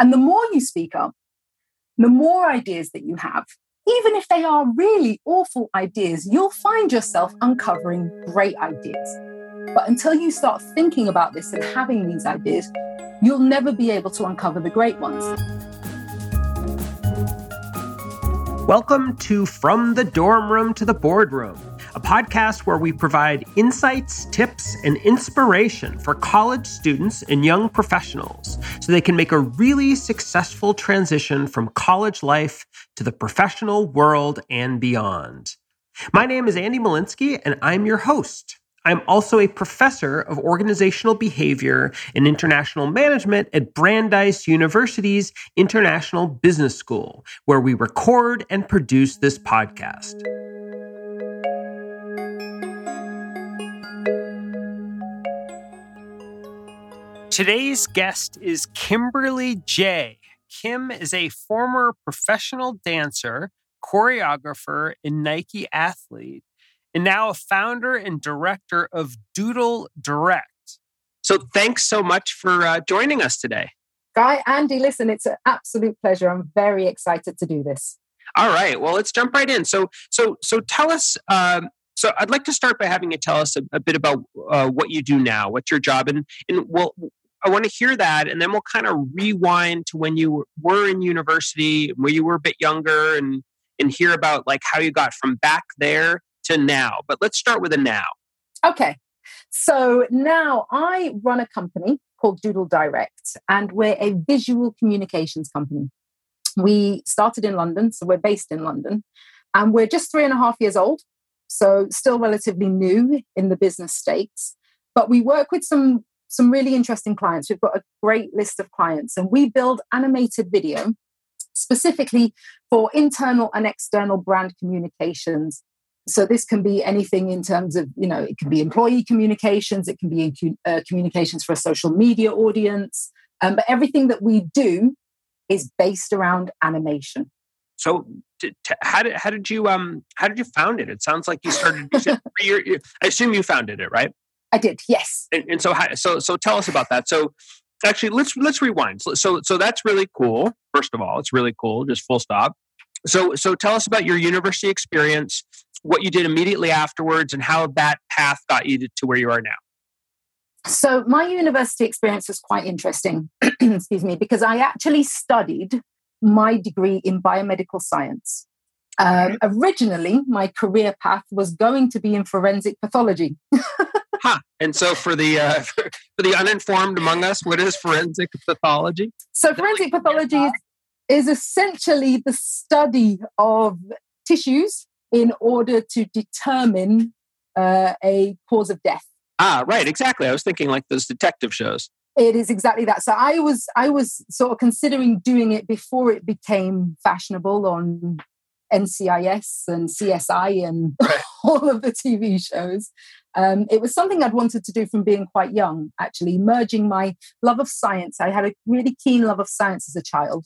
And the more you speak up, the more ideas that you have, even if they are really awful ideas, you'll find yourself uncovering great ideas. But until you start thinking about this and having these ideas, you'll never be able to uncover the great ones. Welcome to From the Dorm Room to the Boardroom, a podcast where we provide insights, tips, and inspiration for college students and young professionals so they can make a really successful transition from college life to the professional world and beyond. My name is Andy Molinsky, and I'm your host. I'm also a professor of organizational behavior and international management at Brandeis University's International Business School, where we record and produce this podcast. Today's guest is Kimberly J. Kim is a former professional dancer, choreographer, and Nike athlete and now a founder and director of Doodle Direct. So thanks so much for uh, joining us today. Guy, Andy, listen, it's an absolute pleasure. I'm very excited to do this. All right. Well, let's jump right in. So, so, so tell us. Um, so, I'd like to start by having you tell us a, a bit about uh, what you do now. What's your job, and and we'll. I want to hear that, and then we'll kind of rewind to when you were in university, when you were a bit younger, and and hear about like how you got from back there to now. But let's start with a now. Okay. So now I run a company called Doodle Direct, and we're a visual communications company. We started in London, so we're based in London, and we're just three and a half years old, so still relatively new in the business stakes. But we work with some some really interesting clients. We've got a great list of clients, and we build animated video specifically for internal and external brand communications so this can be anything in terms of you know it can be employee communications it can be uh, communications for a social media audience um, but everything that we do is based around animation so t- t- how did how did you um how did you found it? It sounds like you started i assume you founded it right? I did yes. And, and so how, so so tell us about that. So actually let's let's rewind. So so that's really cool first of all it's really cool just full stop. So so tell us about your university experience what you did immediately afterwards and how that path got you to where you are now. So, my university experience was quite interesting, excuse me, because I actually studied my degree in biomedical science. Um, originally, my career path was going to be in forensic pathology. huh. And so, for the uh, for, for the uninformed among us, what is forensic pathology? So, forensic pathology is, is essentially the study of tissues in order to determine uh, a cause of death. Ah, right, exactly. I was thinking like those detective shows. It is exactly that. So I was I was sort of considering doing it before it became fashionable on NCIS and CSI and right. all of the TV shows. Um, it was something I'd wanted to do from being quite young, actually, merging my love of science. I had a really keen love of science as a child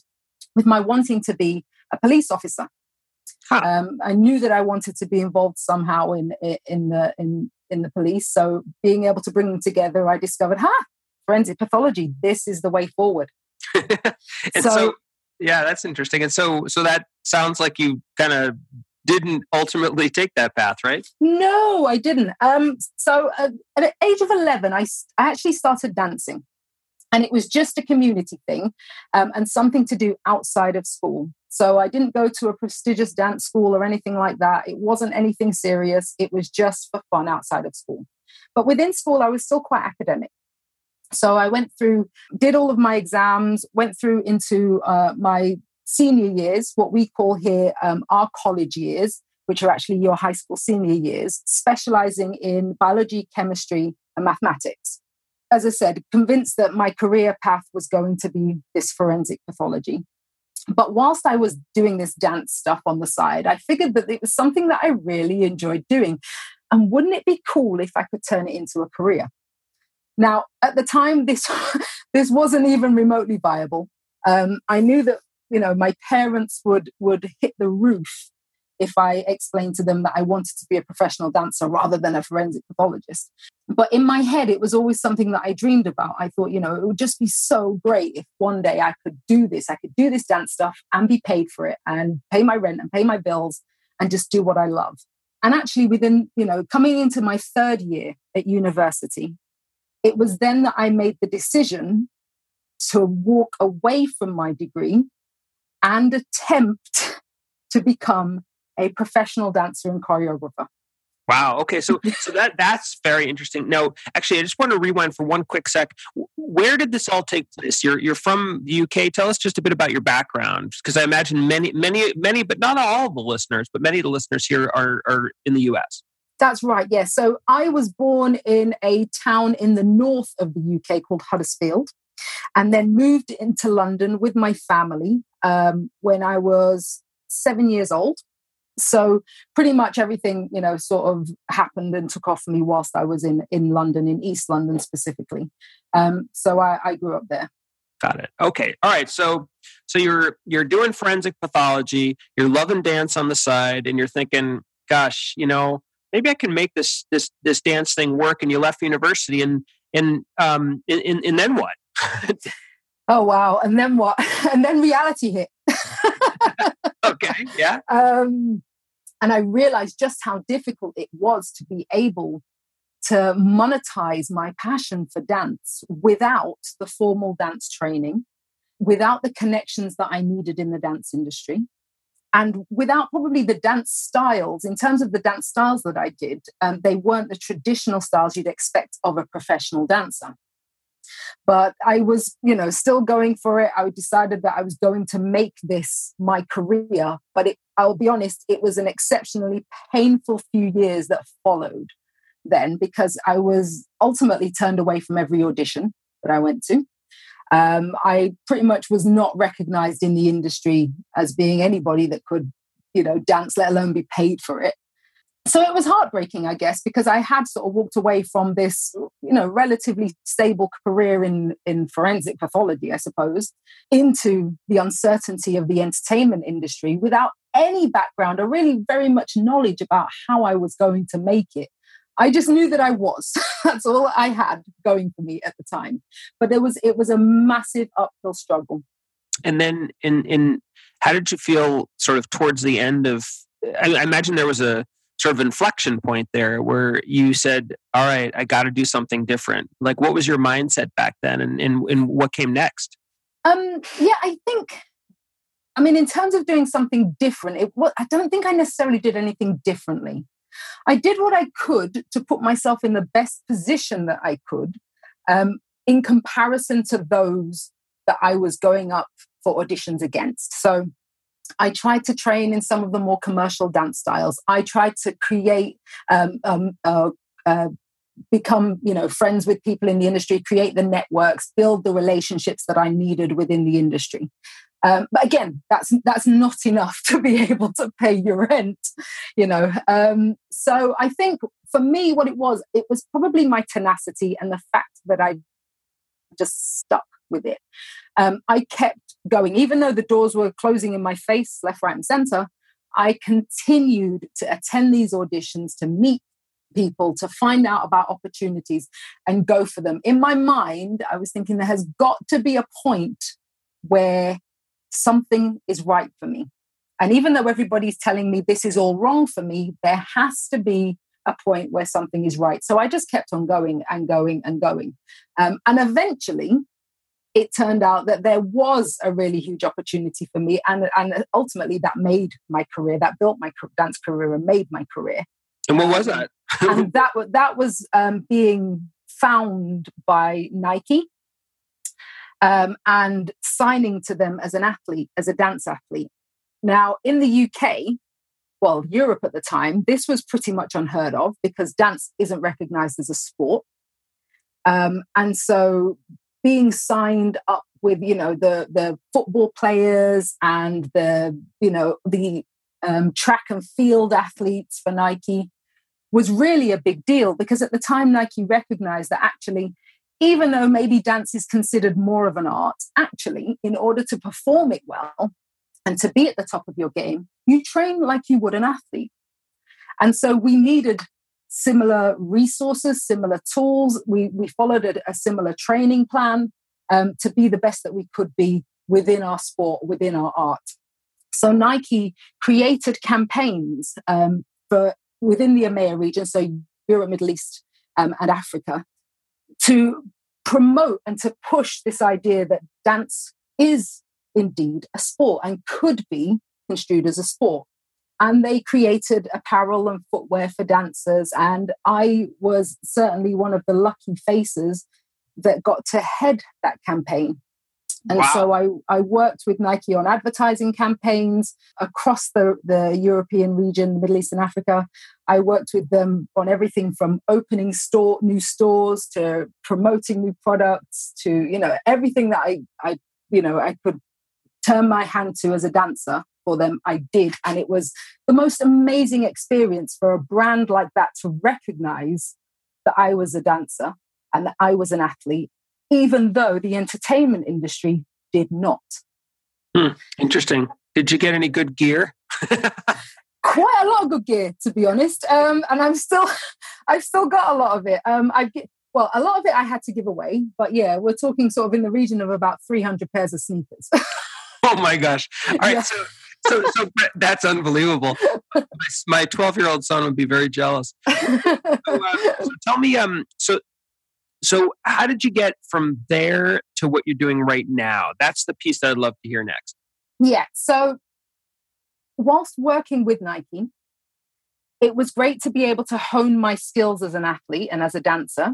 with my wanting to be a police officer. Huh. Um, I knew that I wanted to be involved somehow in in the in in the police. So being able to bring them together, I discovered, ha, huh, forensic pathology. This is the way forward. and so, so, yeah, that's interesting. And so, so that sounds like you kind of didn't ultimately take that path, right? No, I didn't. Um, so uh, at the age of eleven, I I actually started dancing, and it was just a community thing, um, and something to do outside of school. So I didn't go to a prestigious dance school or anything like that. It wasn't anything serious. It was just for fun outside of school. But within school, I was still quite academic. So I went through, did all of my exams, went through into uh, my senior years, what we call here um, our college years, which are actually your high school senior years, specializing in biology, chemistry, and mathematics. As I said, convinced that my career path was going to be this forensic pathology. But whilst I was doing this dance stuff on the side, I figured that it was something that I really enjoyed doing. And wouldn't it be cool if I could turn it into a career? Now, at the time, this this wasn't even remotely viable. Um, I knew that you know my parents would would hit the roof if I explained to them that I wanted to be a professional dancer rather than a forensic pathologist. But in my head, it was always something that I dreamed about. I thought, you know, it would just be so great if one day I could do this. I could do this dance stuff and be paid for it and pay my rent and pay my bills and just do what I love. And actually, within, you know, coming into my third year at university, it was then that I made the decision to walk away from my degree and attempt to become a professional dancer and choreographer. Wow. Okay. So so that that's very interesting. Now, actually, I just want to rewind for one quick sec. Where did this all take place? You're you're from the UK. Tell us just a bit about your background, because I imagine many many many, but not all of the listeners, but many of the listeners here are are in the US. That's right. Yes. Yeah. So I was born in a town in the north of the UK called Huddersfield, and then moved into London with my family um, when I was seven years old so pretty much everything you know sort of happened and took off for me whilst i was in in london in east london specifically um, so I, I grew up there got it okay all right so so you're you're doing forensic pathology you're loving dance on the side and you're thinking gosh you know maybe i can make this this this dance thing work and you left university and and um and, and, and then what? Oh wow. And then what? And then reality hit. Okay, yeah. Um, and I realized just how difficult it was to be able to monetize my passion for dance without the formal dance training, without the connections that I needed in the dance industry, and without probably the dance styles. In terms of the dance styles that I did, um, they weren't the traditional styles you'd expect of a professional dancer. But I was, you know, still going for it. I decided that I was going to make this my career. But it, I'll be honest, it was an exceptionally painful few years that followed then because I was ultimately turned away from every audition that I went to. Um, I pretty much was not recognized in the industry as being anybody that could, you know, dance, let alone be paid for it so it was heartbreaking, I guess, because I had sort of walked away from this, you know, relatively stable career in, in forensic pathology, I suppose, into the uncertainty of the entertainment industry without any background or really very much knowledge about how I was going to make it. I just knew that I was. That's all I had going for me at the time. But there was it was a massive uphill struggle. And then in in how did you feel sort of towards the end of I, I imagine there was a sort of inflection point there where you said, all right, I got to do something different? Like, what was your mindset back then and, and, and what came next? Um, yeah, I think, I mean, in terms of doing something different, it, what, I don't think I necessarily did anything differently. I did what I could to put myself in the best position that I could um, in comparison to those that I was going up for auditions against. So I tried to train in some of the more commercial dance styles. I tried to create, um, um, uh, uh, become, you know, friends with people in the industry, create the networks, build the relationships that I needed within the industry. Um, but again, that's that's not enough to be able to pay your rent, you know. Um, so I think for me, what it was, it was probably my tenacity and the fact that I just stuck with it. Um, I kept going. Even though the doors were closing in my face, left, right, and center, I continued to attend these auditions, to meet people, to find out about opportunities and go for them. In my mind, I was thinking there has got to be a point where something is right for me. And even though everybody's telling me this is all wrong for me, there has to be a point where something is right. So I just kept on going and going and going. Um, and eventually, it turned out that there was a really huge opportunity for me. And, and ultimately, that made my career, that built my dance career and made my career. And what was that? and that, that was um, being found by Nike um, and signing to them as an athlete, as a dance athlete. Now, in the UK, well, Europe at the time, this was pretty much unheard of because dance isn't recognized as a sport. Um, and so being signed up with you know the the football players and the you know the um, track and field athletes for Nike was really a big deal because at the time Nike recognized that actually even though maybe dance is considered more of an art actually in order to perform it well and to be at the top of your game, you train like you would an athlete. And so we needed similar resources, similar tools. We, we followed a, a similar training plan um, to be the best that we could be within our sport, within our art. So Nike created campaigns um, for within the EMEA region, so Europe, Middle East, um, and Africa, to promote and to push this idea that dance is indeed a sport and could be construed as a sport and they created apparel and footwear for dancers. And I was certainly one of the lucky faces that got to head that campaign. And wow. so I, I worked with Nike on advertising campaigns across the, the European region, the Middle East and Africa. I worked with them on everything from opening store new stores to promoting new products to, you know, everything that I, I you know, I could turn my hand to as a dancer for them, I did. And it was the most amazing experience for a brand like that to recognize that I was a dancer and that I was an athlete, even though the entertainment industry did not. Hmm, interesting. Did you get any good gear? Quite a lot of good gear, to be honest. Um, and I'm still, I've still got a lot of it. Um, I get, well, a lot of it I had to give away, but yeah, we're talking sort of in the region of about 300 pairs of sneakers. oh my gosh! All right, yeah. so so, so that's unbelievable. My 12 year old son would be very jealous. So, uh, so tell me, um, so, so how did you get from there to what you're doing right now? That's the piece that I'd love to hear next. Yeah. So, whilst working with Nike, it was great to be able to hone my skills as an athlete and as a dancer,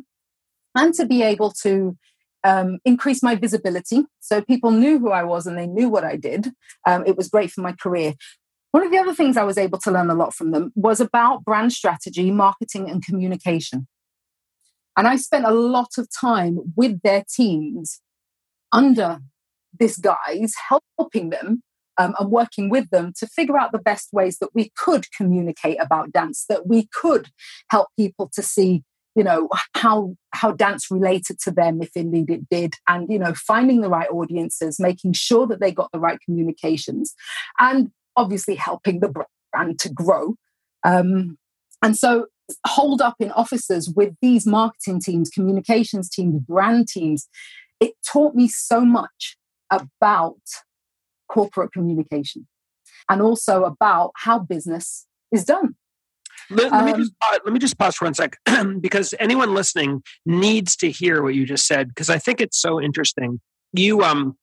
and to be able to um, increase my visibility. So people knew who I was and they knew what I did. Um, it was great for my career. One of the other things I was able to learn a lot from them was about brand strategy, marketing, and communication. And I spent a lot of time with their teams under this guise, helping them um, and working with them to figure out the best ways that we could communicate about dance, that we could help people to see you know how how dance related to them if indeed it did and you know finding the right audiences making sure that they got the right communications and obviously helping the brand to grow. Um, and so hold up in offices with these marketing teams communications teams brand teams it taught me so much about corporate communication and also about how business is done let, let um, me just pause, let me just pause for one sec because anyone listening needs to hear what you just said because I think it's so interesting. You um,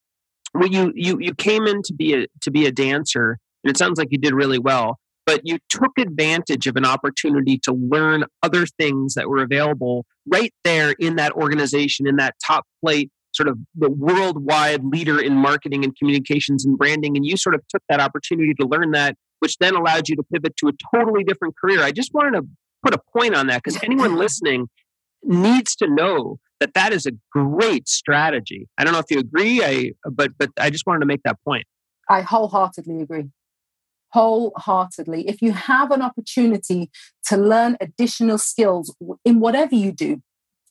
when you you you came in to be a to be a dancer, and it sounds like you did really well. But you took advantage of an opportunity to learn other things that were available right there in that organization, in that top plate, sort of the worldwide leader in marketing and communications and branding. And you sort of took that opportunity to learn that which then allowed you to pivot to a totally different career. I just wanted to put a point on that because anyone listening needs to know that that is a great strategy. I don't know if you agree, I, but but I just wanted to make that point. I wholeheartedly agree. Wholeheartedly. If you have an opportunity to learn additional skills in whatever you do,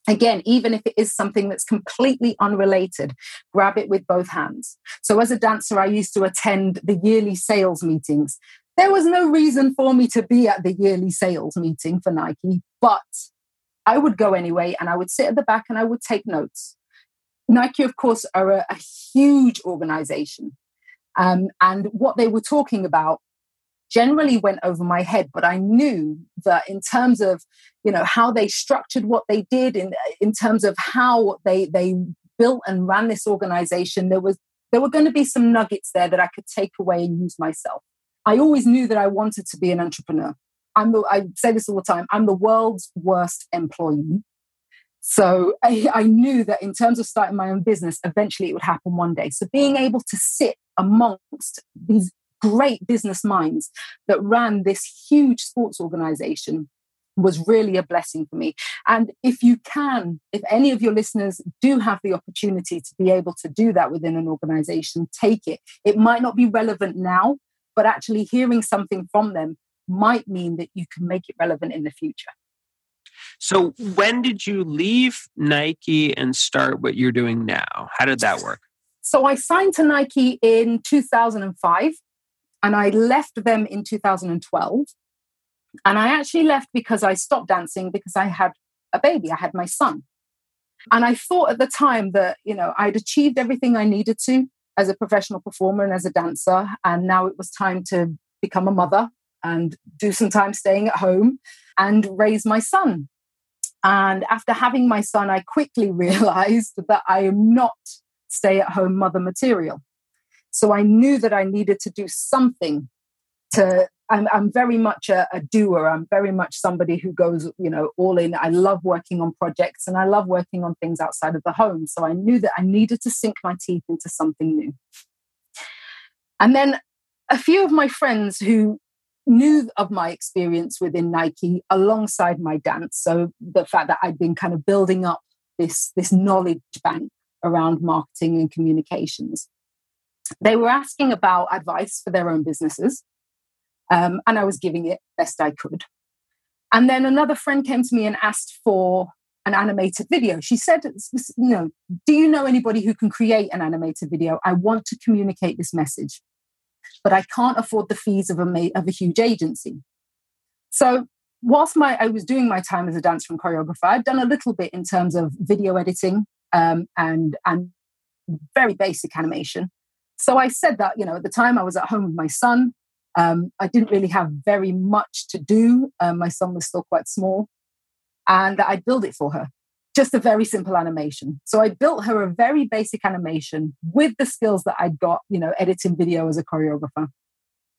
Again, even if it is something that's completely unrelated, grab it with both hands. So, as a dancer, I used to attend the yearly sales meetings. There was no reason for me to be at the yearly sales meeting for Nike, but I would go anyway and I would sit at the back and I would take notes. Nike, of course, are a, a huge organization. Um, and what they were talking about generally went over my head but i knew that in terms of you know how they structured what they did in in terms of how they they built and ran this organization there was there were going to be some nuggets there that i could take away and use myself. I always knew that i wanted to be an entrepreneur. I'm the, i say this all the time i'm the world's worst employee. So I, I knew that in terms of starting my own business eventually it would happen one day. So being able to sit amongst these great business minds that ran this huge sports organization was really a blessing for me. And if you can, if any of your listeners do have the opportunity to be able to do that within an organization, take it. It might not be relevant now, but actually hearing something from them might mean that you can make it relevant in the future. So, when did you leave Nike and start what you're doing now? How did that work? So, I signed to Nike in 2005 and I left them in 2012. And I actually left because I stopped dancing because I had a baby, I had my son. And I thought at the time that, you know, I'd achieved everything I needed to as a professional performer and as a dancer. And now it was time to become a mother and do some time staying at home and raise my son. And after having my son, I quickly realized that I am not stay at home mother material. So I knew that I needed to do something to. I'm, I'm very much a, a doer. I'm very much somebody who goes, you know, all in. I love working on projects and I love working on things outside of the home. So I knew that I needed to sink my teeth into something new. And then a few of my friends who knew of my experience within Nike alongside my dance. So the fact that I'd been kind of building up this, this knowledge bank around marketing and communications. They were asking about advice for their own businesses, um, and I was giving it best I could. And then another friend came to me and asked for an animated video. She said, you know, do you know anybody who can create an animated video? I want to communicate this message but I can't afford the fees of a, of a huge agency. So whilst my I was doing my time as a dancer and choreographer, I'd done a little bit in terms of video editing um, and and very basic animation. So I said that you know at the time I was at home with my son. Um, I didn't really have very much to do. Um, my son was still quite small, and I'd build it for her just a very simple animation. So I built her a very basic animation with the skills that I'd got, you know, editing video as a choreographer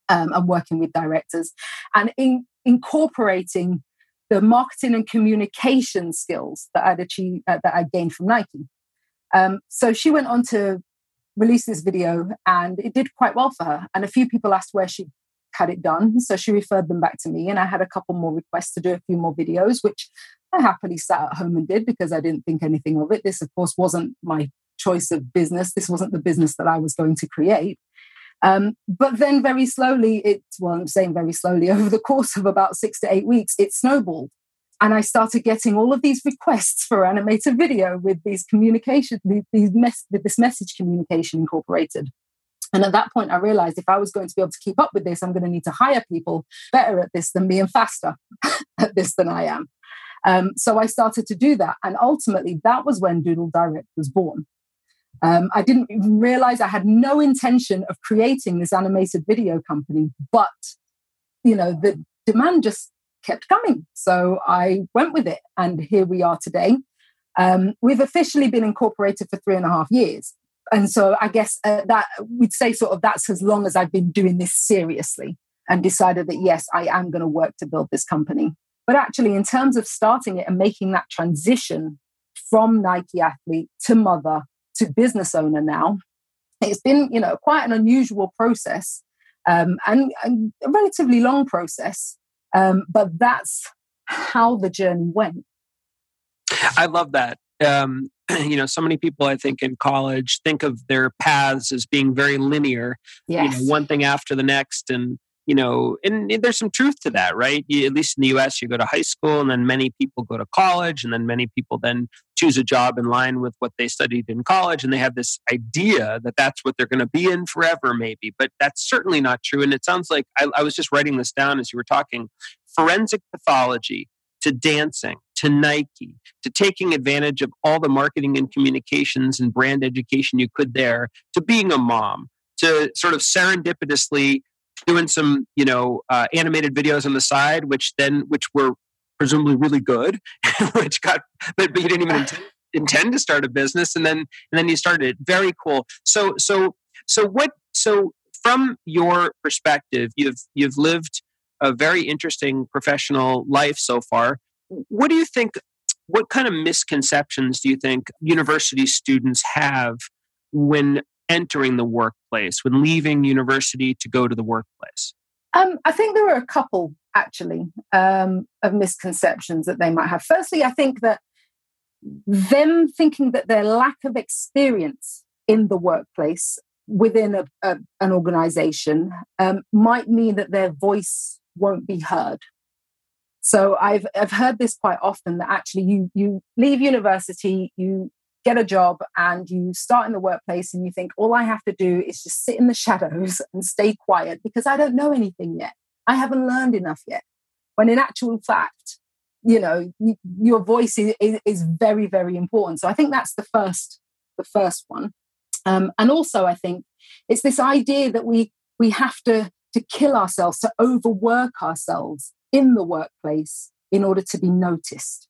um, and working with directors and in, incorporating the marketing and communication skills that I'd achieved, uh, that I gained from Nike. Um, so she went on to release this video and it did quite well for her. And a few people asked where she had it done. So she referred them back to me, and I had a couple more requests to do a few more videos, which I happily sat at home and did because I didn't think anything of it. This, of course, wasn't my choice of business. This wasn't the business that I was going to create. Um, but then, very slowly, it well, I'm saying very slowly, over the course of about six to eight weeks, it snowballed. And I started getting all of these requests for animated video with these communication, these mess, with this message communication incorporated. And at that point, I realized if I was going to be able to keep up with this, I'm going to need to hire people better at this than me and faster at this than I am. Um, so I started to do that. And ultimately, that was when Doodle Direct was born. Um, I didn't even realize I had no intention of creating this animated video company, but you know, the demand just kept coming. So I went with it, and here we are today. Um, we've officially been incorporated for three and a half years and so I guess uh, that we'd say sort of that's as long as I've been doing this seriously and decided that yes, I am going to work to build this company. But actually, in terms of starting it and making that transition from Nike athlete to mother to business owner now, it's been you know quite an unusual process um, and, and, a relatively long process. Um, but that's how the journey went. I love that. Um, you know, so many people I think in college think of their paths as being very linear, yes. you know, one thing after the next. And, you know, and, and there's some truth to that, right? You, at least in the US, you go to high school and then many people go to college and then many people then choose a job in line with what they studied in college and they have this idea that that's what they're going to be in forever, maybe. But that's certainly not true. And it sounds like I, I was just writing this down as you were talking forensic pathology to dancing to Nike, to taking advantage of all the marketing and communications and brand education you could there, to being a mom, to sort of serendipitously doing some, you know, uh, animated videos on the side, which then, which were presumably really good, which got, but, but you didn't even intend, intend to start a business, and then and then you started. It. Very cool. So so so what? So from your perspective, you've you've lived a very interesting professional life so far. What do you think? What kind of misconceptions do you think university students have when entering the workplace, when leaving university to go to the workplace? Um, I think there are a couple actually um, of misconceptions that they might have. Firstly, I think that them thinking that their lack of experience in the workplace within a, a, an organization um, might mean that their voice won't be heard so I've I've heard this quite often that actually you you leave university, you get a job and you start in the workplace and you think, all I have to do is just sit in the shadows and stay quiet because I don't know anything yet. I haven't learned enough yet. When in actual fact, you know, your voice is, is very, very important. So I think that's the first, the first one. Um, and also, I think it's this idea that we we have to to kill ourselves, to overwork ourselves in the workplace in order to be noticed.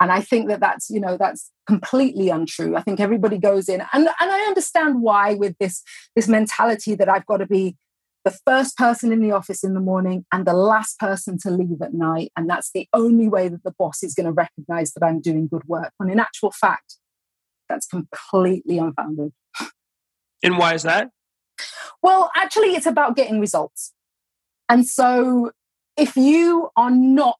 And I think that that's, you know, that's completely untrue. I think everybody goes in, and, and I understand why with this, this mentality that I've got to be the first person in the office in the morning and the last person to leave at night. And that's the only way that the boss is going to recognize that I'm doing good work. When in actual fact, that's completely unfounded. And why is that? Well, actually, it's about getting results. And so if you are not,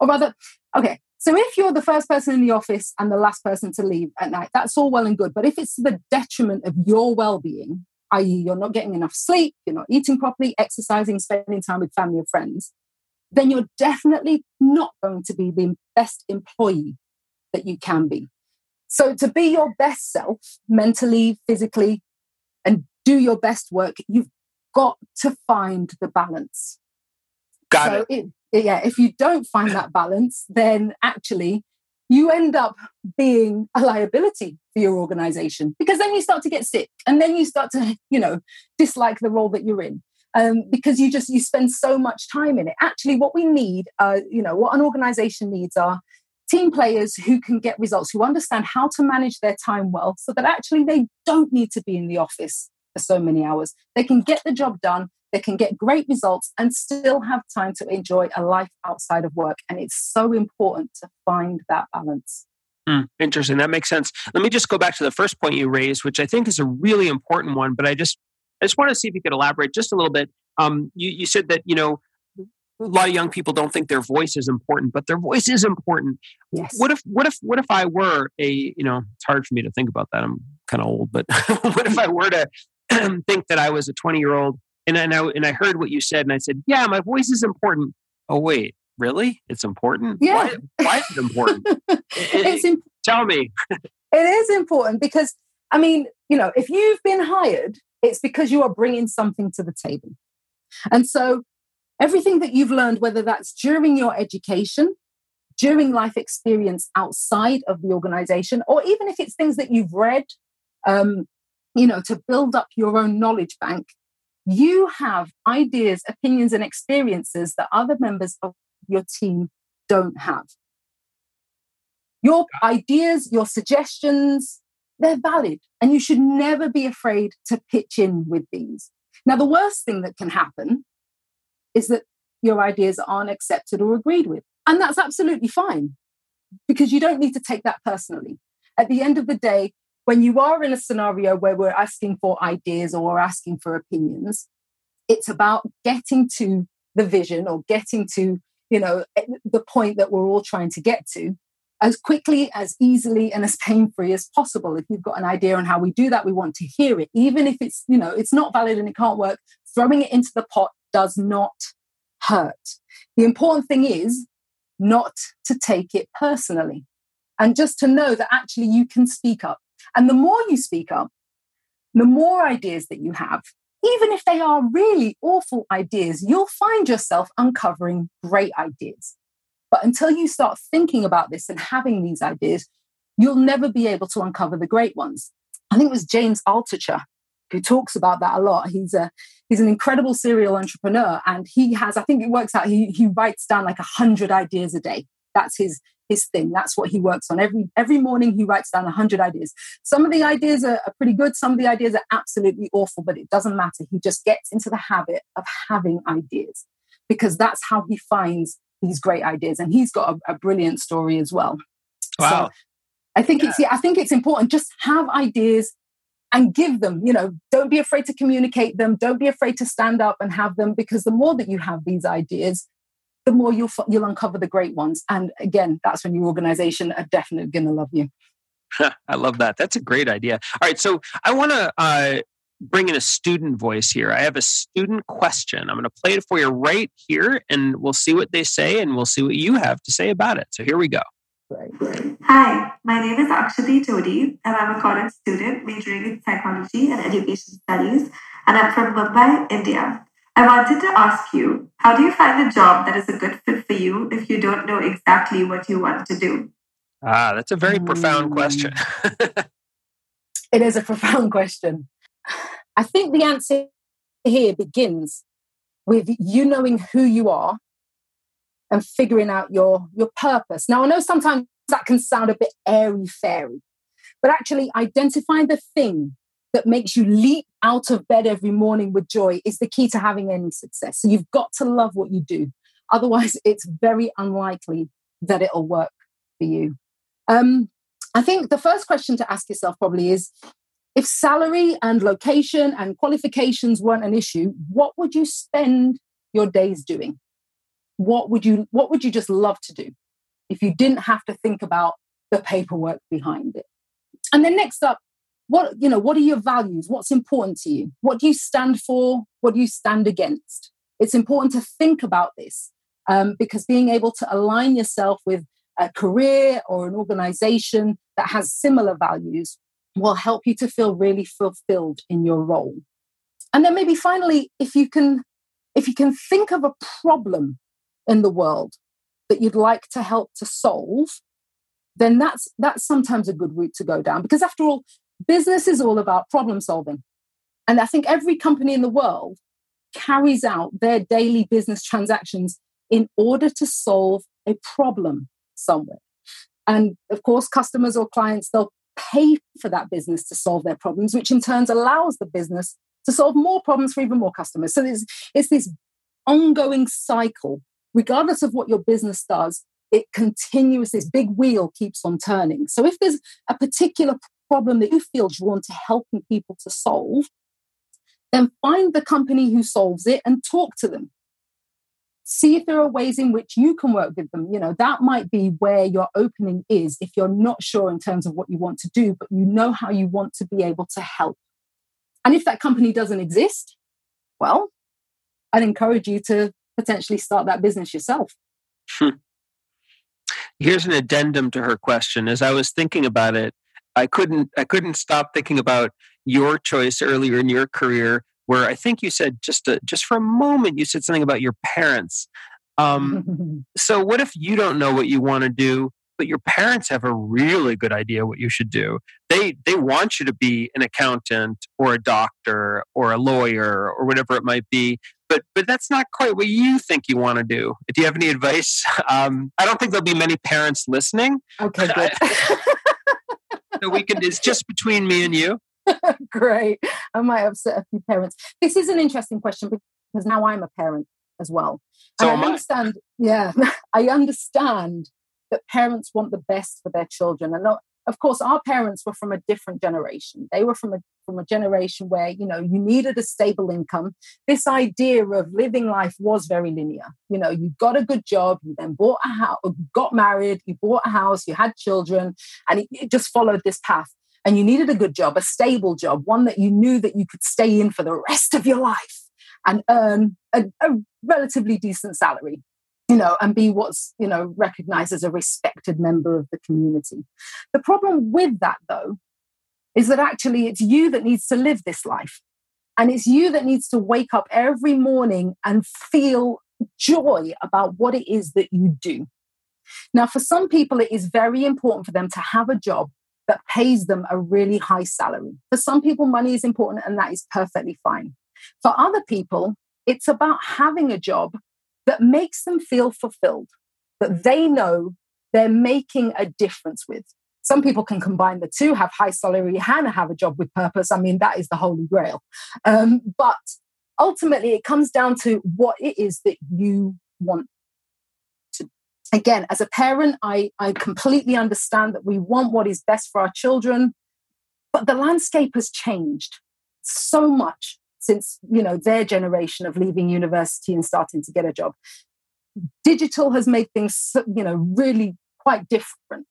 or rather, okay, so if you're the first person in the office and the last person to leave at night, that's all well and good. But if it's to the detriment of your well being, i.e., you're not getting enough sleep, you're not eating properly, exercising, spending time with family or friends, then you're definitely not going to be the best employee that you can be. So, to be your best self, mentally, physically, and do your best work, you've got to find the balance. Got so it. it. Yeah, if you don't find that balance, then actually you end up being a liability for your organization because then you start to get sick and then you start to, you know, dislike the role that you're in. Um, because you just you spend so much time in it. Actually, what we need, uh, you know, what an organization needs are team players who can get results, who understand how to manage their time well, so that actually they don't need to be in the office for so many hours. They can get the job done, they can get great results, and still have time to enjoy a life outside of work. And it's so important to find that balance. Mm, interesting. That makes sense. Let me just go back to the first point you raised, which I think is a really important one. But I just, I just want to see if you could elaborate just a little bit. Um, you, you said that you know a lot of young people don't think their voice is important, but their voice is important. Yes. What if what if what if I were a you know it's hard for me to think about that. I'm kind of old, but what if I were to think that I was a 20 year old and and I and I heard what you said and I said, yeah, my voice is important. Oh wait, really? It's important. Yeah. Why, why is it important? it's imp- tell me. it is important because I mean, you know, if you've been hired, it's because you are bringing something to the table. And so everything that you've learned, whether that's during your education, during life experience outside of the organization, or even if it's things that you've read, um, you know, to build up your own knowledge bank, you have ideas, opinions, and experiences that other members of your team don't have. Your ideas, your suggestions, they're valid, and you should never be afraid to pitch in with these. Now, the worst thing that can happen is that your ideas aren't accepted or agreed with. And that's absolutely fine because you don't need to take that personally. At the end of the day, when you are in a scenario where we're asking for ideas or we're asking for opinions, it's about getting to the vision or getting to, you know, eh, the point that we're all trying to get to as quickly, as easily, and as pain free as possible. If you've got an idea on how we do that, we want to hear it, even if it's, you know, it's not valid and it can't work. Throwing it into the pot does not hurt. The important thing is not to take it personally and just to know that actually you can speak up. And the more you speak up, the more ideas that you have, even if they are really awful ideas, you'll find yourself uncovering great ideas. But until you start thinking about this and having these ideas, you'll never be able to uncover the great ones. I think it was James Altucher who talks about that a lot. He's a he's an incredible serial entrepreneur, and he has I think it works out. He he writes down like a hundred ideas a day. That's his his thing. That's what he works on every every morning. He writes down a hundred ideas. Some of the ideas are, are pretty good. Some of the ideas are absolutely awful, but it doesn't matter. He just gets into the habit of having ideas because that's how he finds these great ideas. And he's got a, a brilliant story as well. Wow. So I think yeah. it's yeah, I think it's important. Just have ideas and give them you know don't be afraid to communicate them don't be afraid to stand up and have them because the more that you have these ideas the more you'll you'll uncover the great ones. And again that's when your organization are definitely going to love you. I love that. That's a great idea. All right so i want to uh, bring in a student voice here. I have a student question. I'm going to play it for you right here and we'll see what they say and we'll see what you have to say about it. So here we go. Hi, my name is Akshati Todi, and I'm a college student majoring in psychology and education studies, and I'm from Mumbai, India. I wanted to ask you, how do you find a job that is a good fit for you if you don't know exactly what you want to do? Ah, that's a very mm. profound question. it is a profound question. I think the answer here begins with you knowing who you are and figuring out your your purpose. Now I know sometimes that can sound a bit airy fairy, but actually identifying the thing that makes you leap out of bed every morning with joy is the key to having any success. So you've got to love what you do. Otherwise, it's very unlikely that it'll work for you. Um, I think the first question to ask yourself probably is if salary and location and qualifications weren't an issue, what would you spend your days doing? What would you what would you just love to do if you didn't have to think about the paperwork behind it? And then next up, what you know, what are your values? What's important to you? What do you stand for? What do you stand against? It's important to think about this um, because being able to align yourself with a career or an organization that has similar values will help you to feel really fulfilled in your role. And then maybe finally, if you can, if you can think of a problem in the world that you'd like to help to solve, then that's that's sometimes a good route to go down. Because after all, business is all about problem solving. And I think every company in the world carries out their daily business transactions in order to solve a problem somewhere. And of course, customers or clients, they'll pay for that business to solve their problems, which in turn allows the business to solve more problems for even more customers. So it's, it's this ongoing cycle. Regardless of what your business does, it continues, this big wheel keeps on turning. So if there's a particular problem that you feel drawn to helping people to solve, then find the company who solves it and talk to them. See if there are ways in which you can work with them. You know that might be where your opening is if you're not sure in terms of what you want to do but you know how you want to be able to help. And if that company doesn't exist well i'd encourage you to potentially start that business yourself. Hmm. here's an addendum to her question. As i was thinking about it i couldn't i couldn't stop thinking about your choice earlier in your career where I think you said just a, just for a moment you said something about your parents. Um, so what if you don't know what you want to do, but your parents have a really good idea what you should do? They they want you to be an accountant or a doctor or a lawyer or whatever it might be. But but that's not quite what you think you want to do. Do you have any advice? Um, I don't think there'll be many parents listening. Okay, good. the weekend is just between me and you. Great. I might upset a few parents. This is an interesting question because now I'm a parent as well. So and I understand, yeah, I understand that parents want the best for their children. And not, of course, our parents were from a different generation. They were from a from a generation where you know you needed a stable income. This idea of living life was very linear. You know, you got a good job, you then bought a house, got married, you bought a house, you had children, and it, it just followed this path and you needed a good job, a stable job, one that you knew that you could stay in for the rest of your life and earn a, a relatively decent salary, you know, and be what's, you know, recognized as a respected member of the community. The problem with that, though, is that actually it's you that needs to live this life. And it's you that needs to wake up every morning and feel joy about what it is that you do. Now, for some people, it is very important for them to have a job that pays them a really high salary. For some people, money is important and that is perfectly fine. For other people, it's about having a job that makes them feel fulfilled, that they know they're making a difference with. Some people can combine the two, have high salary and have a job with purpose. I mean, that is the holy grail. Um, but ultimately, it comes down to what it is that you want again, as a parent, I, I completely understand that we want what is best for our children, but the landscape has changed so much since you know their generation of leaving university and starting to get a job. Digital has made things you know really quite different.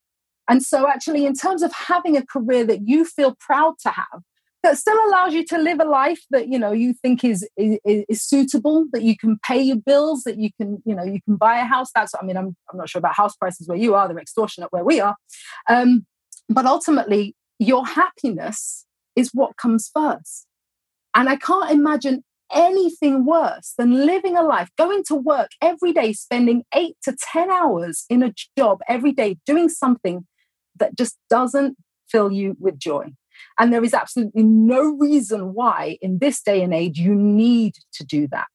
And so, actually, in terms of having a career that you feel proud to have, that still allows you to live a life that you know you think is, is is suitable that you can pay your bills that you can you know you can buy a house that's i mean i'm, I'm not sure about house prices where you are they're extortionate where we are um, but ultimately your happiness is what comes first and i can't imagine anything worse than living a life going to work every day spending 8 to 10 hours in a job every day doing something that just doesn't fill you with joy and there is absolutely no reason why, in this day and age, you need to do that.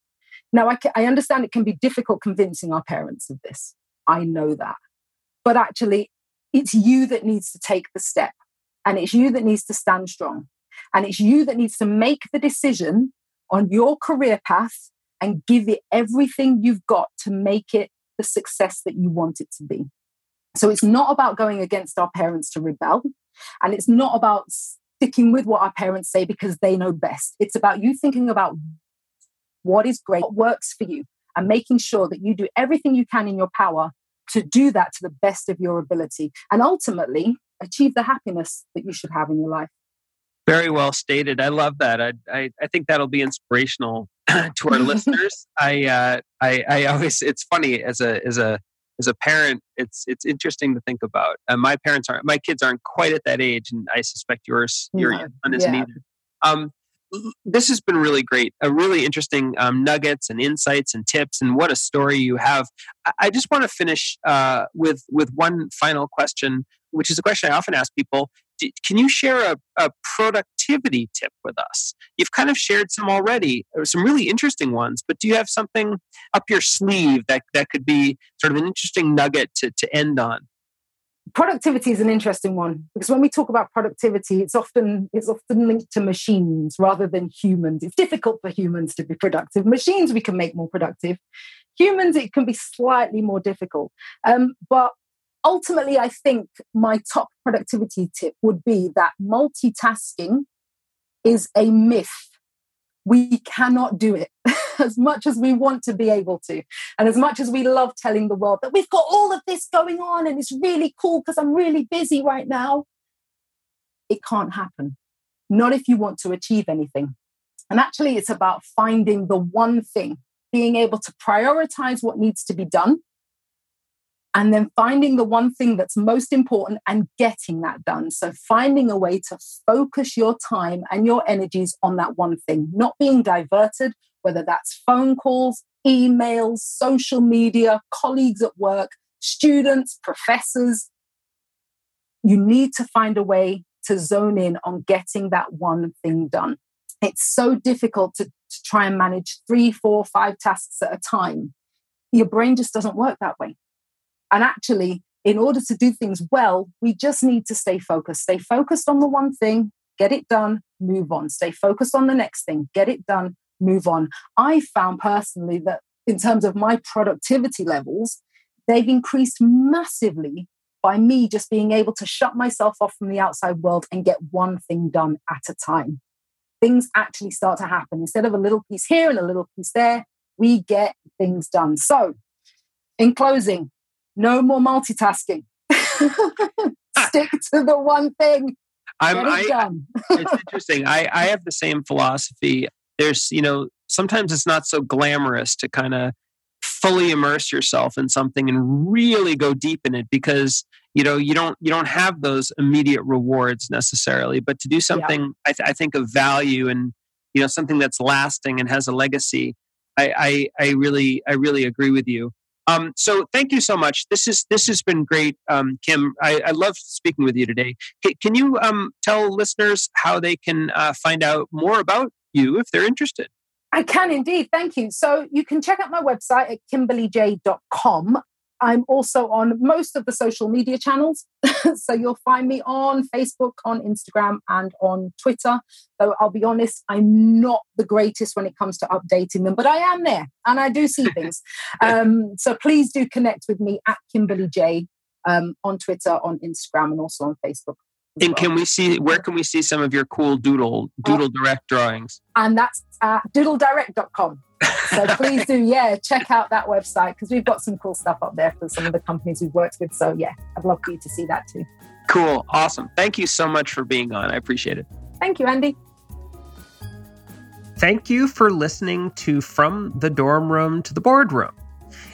Now, I, I understand it can be difficult convincing our parents of this. I know that. But actually, it's you that needs to take the step, and it's you that needs to stand strong. And it's you that needs to make the decision on your career path and give it everything you've got to make it the success that you want it to be. So it's not about going against our parents to rebel. And it's not about sticking with what our parents say because they know best. It's about you thinking about what is great, what works for you, and making sure that you do everything you can in your power to do that to the best of your ability and ultimately achieve the happiness that you should have in your life. Very well stated. I love that. I, I, I think that'll be inspirational to our listeners. I, uh, I, I always, it's funny as a, as a, as a parent, it's it's interesting to think about. Uh, my parents aren't, my kids aren't quite at that age, and I suspect yours, your son isn't yeah. either. Um, this has been really great. A really interesting um, nuggets and insights and tips, and what a story you have. I, I just want to finish uh, with with one final question, which is a question I often ask people: can you share a, a, productivity tip with us? You've kind of shared some already, or some really interesting ones, but do you have something up your sleeve that, that could be sort of an interesting nugget to, to end on? Productivity is an interesting one because when we talk about productivity, it's often it's often linked to machines rather than humans. It's difficult for humans to be productive. Machines we can make more productive. Humans it can be slightly more difficult. Um, but ultimately, I think my top productivity tip would be that multitasking is a myth. We cannot do it as much as we want to be able to. And as much as we love telling the world that we've got all of this going on and it's really cool because I'm really busy right now, it can't happen. Not if you want to achieve anything. And actually, it's about finding the one thing, being able to prioritize what needs to be done and then finding the one thing that's most important and getting that done. So, finding a way to focus your time and your energies on that one thing, not being diverted, whether that's phone calls, emails, social media, colleagues at work, students, professors. You need to find a way to zone in on getting that one thing done. It's so difficult to, to try and manage three, four, five tasks at a time. Your brain just doesn't work that way. And actually, in order to do things well, we just need to stay focused. Stay focused on the one thing, get it done, move on. Stay focused on the next thing, get it done, move on. I found personally that in terms of my productivity levels, they've increased massively by me just being able to shut myself off from the outside world and get one thing done at a time. Things actually start to happen. Instead of a little piece here and a little piece there, we get things done. So, in closing, no more multitasking. Ah. Stick to the one thing. I'm, it I, done. it's interesting. I, I have the same philosophy. There's, you know, sometimes it's not so glamorous to kind of fully immerse yourself in something and really go deep in it because you know you don't you don't have those immediate rewards necessarily but to do something yeah. I, th- I, think of value and you know something that's lasting and has a legacy I, I i really i really agree with you um, so thank you so much. This is this has been great, um, Kim. I, I love speaking with you today. C- can you um, tell listeners how they can uh, find out more about you if they're interested? I can indeed. Thank you. So you can check out my website at kimberlyj.com. I'm also on most of the social media channels. so you'll find me on Facebook, on Instagram, and on Twitter. Though I'll be honest, I'm not the greatest when it comes to updating them, but I am there and I do see things. um, so please do connect with me at Kimberly J um, on Twitter, on Instagram, and also on Facebook. And well. can we see where can we see some of your cool doodle doodle uh, direct drawings? And that's at doodledirect.com so please do, yeah, check out that website because we've got some cool stuff up there for some of the companies we've worked with. So yeah, I'd love for you to see that too. Cool. Awesome. Thank you so much for being on. I appreciate it. Thank you, Andy. Thank you for listening to From the Dorm Room to the Boardroom.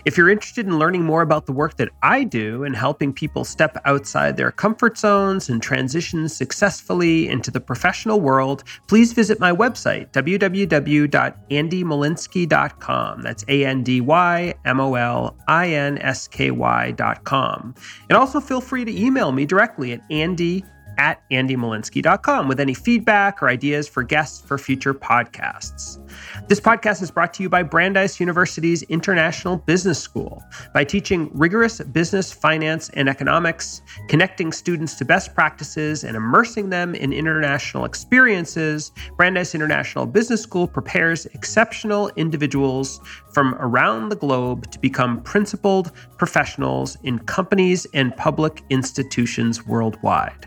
If you're interested in learning more about the work that I do in helping people step outside their comfort zones and transition successfully into the professional world, please visit my website, www.andymolinsky.com. That's A N D Y M O L I N S K Y.com. And also feel free to email me directly at andy at andymolinsky.com with any feedback or ideas for guests for future podcasts. This podcast is brought to you by Brandeis University's International Business School. By teaching rigorous business, finance, and economics, connecting students to best practices, and immersing them in international experiences, Brandeis International Business School prepares exceptional individuals from around the globe to become principled professionals in companies and public institutions worldwide.